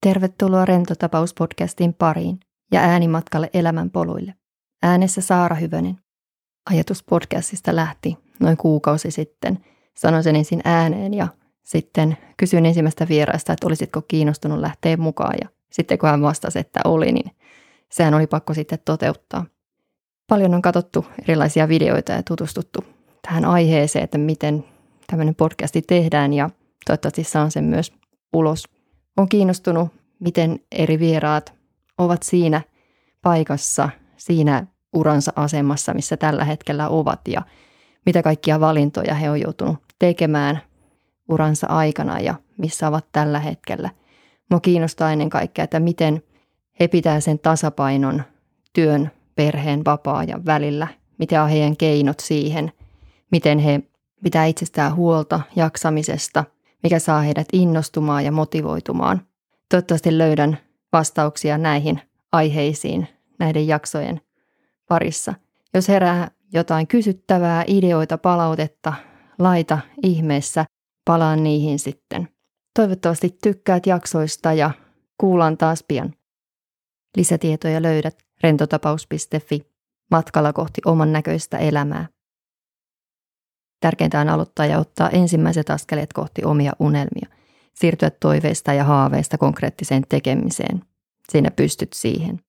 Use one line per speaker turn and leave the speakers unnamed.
Tervetuloa Rentotapaus-podcastin pariin ja äänimatkalle elämän poluille. Äänessä Saara Hyvönen. Ajatus podcastista lähti noin kuukausi sitten. Sanoin sen ensin ääneen ja sitten kysyin ensimmäistä vieraista, että olisitko kiinnostunut lähteä mukaan. Ja sitten kun hän vastasi, että oli, niin sehän oli pakko sitten toteuttaa. Paljon on katsottu erilaisia videoita ja tutustuttu tähän aiheeseen, että miten tämmöinen podcasti tehdään ja toivottavasti saan sen myös ulos. On kiinnostunut, miten eri vieraat ovat siinä paikassa, siinä uransa asemassa, missä tällä hetkellä ovat ja mitä kaikkia valintoja he on joutunut tekemään uransa aikana ja missä ovat tällä hetkellä. Mua kiinnostaa ennen kaikkea, että miten he pitää sen tasapainon työn, perheen, vapaa-ajan välillä, mitä on heidän keinot siihen, miten he pitää itsestään huolta jaksamisesta, mikä saa heidät innostumaan ja motivoitumaan. Toivottavasti löydän vastauksia näihin aiheisiin näiden jaksojen parissa. Jos herää jotain kysyttävää, ideoita, palautetta, laita ihmeessä, palaan niihin sitten. Toivottavasti tykkäät jaksoista ja kuullaan taas pian. Lisätietoja löydät rentotapaus.fi matkalla kohti oman näköistä elämää. Tärkeintä on aloittaa ja ottaa ensimmäiset askeleet kohti omia unelmia, siirtyä toiveista ja haaveista konkreettiseen tekemiseen. Siinä pystyt siihen.